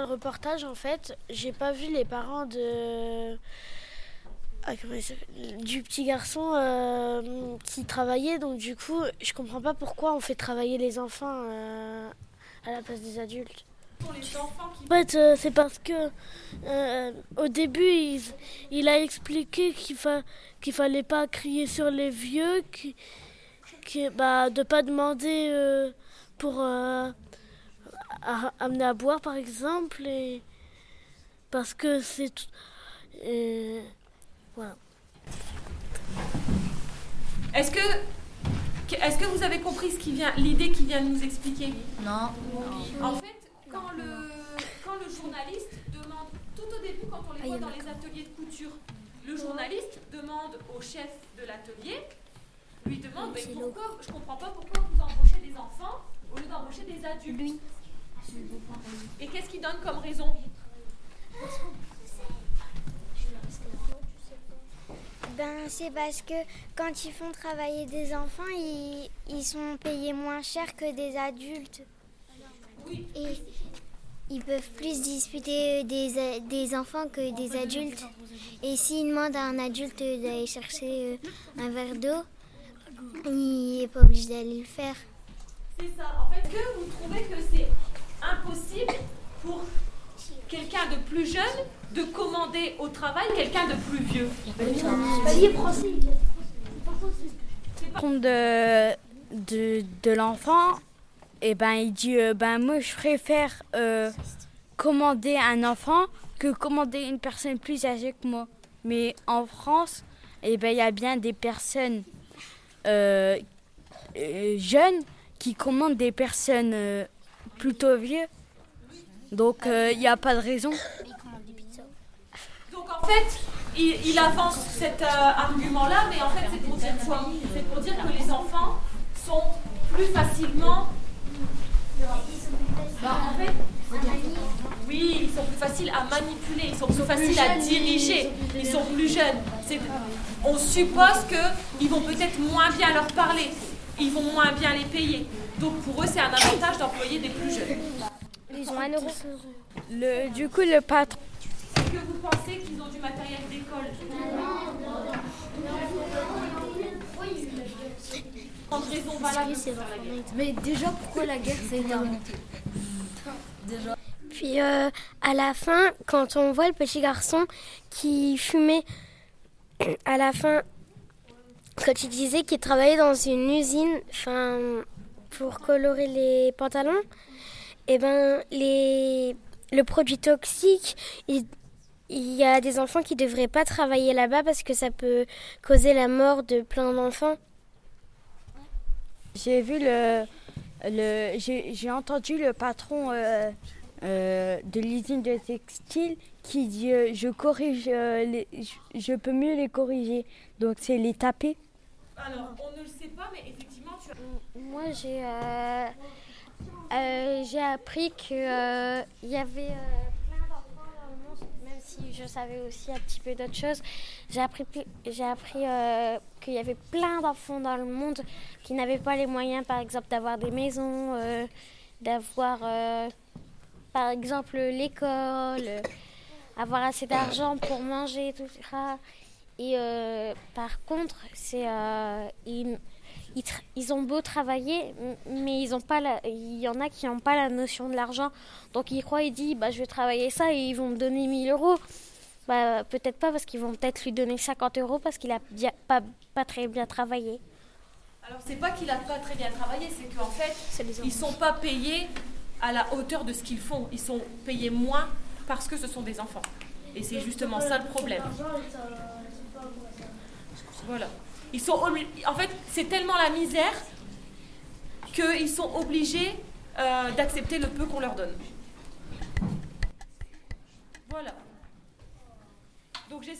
Le reportage, en fait, j'ai pas vu les parents de. Ah, du petit garçon euh, qui travaillait, donc du coup, je comprends pas pourquoi on fait travailler les enfants euh, à la place des adultes. Pour les enfants qui... En fait, euh, c'est parce que au début, il, il a expliqué qu'il fa qu'il fallait pas crier sur les vieux, qui, qui, bah, de pas demander pour à- amener à boire, par exemple, et parce que c'est tout- et voilà. Est-ce que, est-ce que vous avez compris ce qui vient, l'idée qu'il vient de nous expliquer? Non. En fait, quand le, quand le journaliste demande, tout au début, quand on les voit dans les ateliers de couture, le journaliste demande au chef de l'atelier, lui demande, mais pourquoi, je comprends pas pourquoi vous embauchez des enfants au lieu d'embaucher des adultes? Et qu'est-ce qu'il donne comme raison Ben, c'est parce que quand ils font travailler des enfants, ils, ils sont payés moins cher que des adultes. Et ils peuvent plus disputer des, des enfants que des adultes. Et s'ils demandent à un adulte d'aller chercher euh, un verre d'eau, il n'est pas obligé d'aller le faire. C'est ça. En fait, que vous trouvez que c'est impossible pour quelqu'un de plus jeune de commander au travail quelqu'un de plus vieux compte de, de, de l'enfant, et ben il dit euh, ben moi je préfère euh, commander un enfant que commander une personne plus âgée que moi. Mais en France, et ben il y a bien des personnes euh, jeunes qui commandent des personnes plutôt vieux. Donc euh, il n'y a pas de raison. Donc en fait, il, il avance cet euh, argument-là, mais en fait c'est pour dire quoi? C'est pour dire que les enfants sont plus facilement... Bah, en fait, oui, ils sont plus faciles à manipuler, ils sont plus faciles à diriger, ils sont plus jeunes. On suppose qu'ils vont peut-être moins bien leur parler, ils vont moins bien les payer. Donc pour eux, c'est un avantage d'employer des plus jeunes. Ils ont un euro. Le, du coup le patron Est-ce que vous pensez qu'ils ont du matériel d'école? Raison valable. Mais déjà, pourquoi la guerre s'est inventé Déjà. Puis euh, à la fin, quand on voit le petit garçon qui fumait, à la fin, quand il disait qu'il travaillait dans une usine, enfin, pour colorer les pantalons, et ben les, le produit toxique, il, y a des enfants qui ne devraient pas travailler là-bas parce que ça peut causer la mort de plein d'enfants. J'ai vu le, le j'ai entendu le patron euh, euh, de l'usine de textile qui dit euh, je corrige les, je peux mieux les corriger donc c'est les taper. Alors, on ne le sait pas, mais effectivement, tu. Moi, j'ai euh, euh, appris que euh, y avait euh, plein d'enfants dans le monde, même si je savais aussi un petit peu d'autres choses. J'ai appris j'ai appris qu'il y avait plein d'enfants dans le monde qui n'avaient pas les moyens, par exemple, d'avoir des maisons, d'avoir, par exemple, l'école, avoir assez d'argent pour manger, tout ça. Et euh, par contre, c'est euh, ils, ils, tra- ils ont beau travailler, mais ils ont pas la, il y en a qui n'ont pas la notion de l'argent. Donc ils croient, ils disent, bah, je vais travailler ça et ils vont me donner 1000 euros. Bah, peut-être pas parce qu'ils vont peut-être lui donner 50 euros parce qu'il a bien- pas, pas très bien travaillé. Alors, c'est pas qu'il a pas très bien travaillé, c'est qu'en fait, ils sont pas payés à la hauteur de ce qu'ils font. Ils sont payés moins parce que ce sont des enfants. Et c'est justement ça le problème. Voilà. En fait, c'est tellement la misère qu'ils sont obligés euh, d'accepter le peu qu'on leur donne. Voilà. Donc j'espère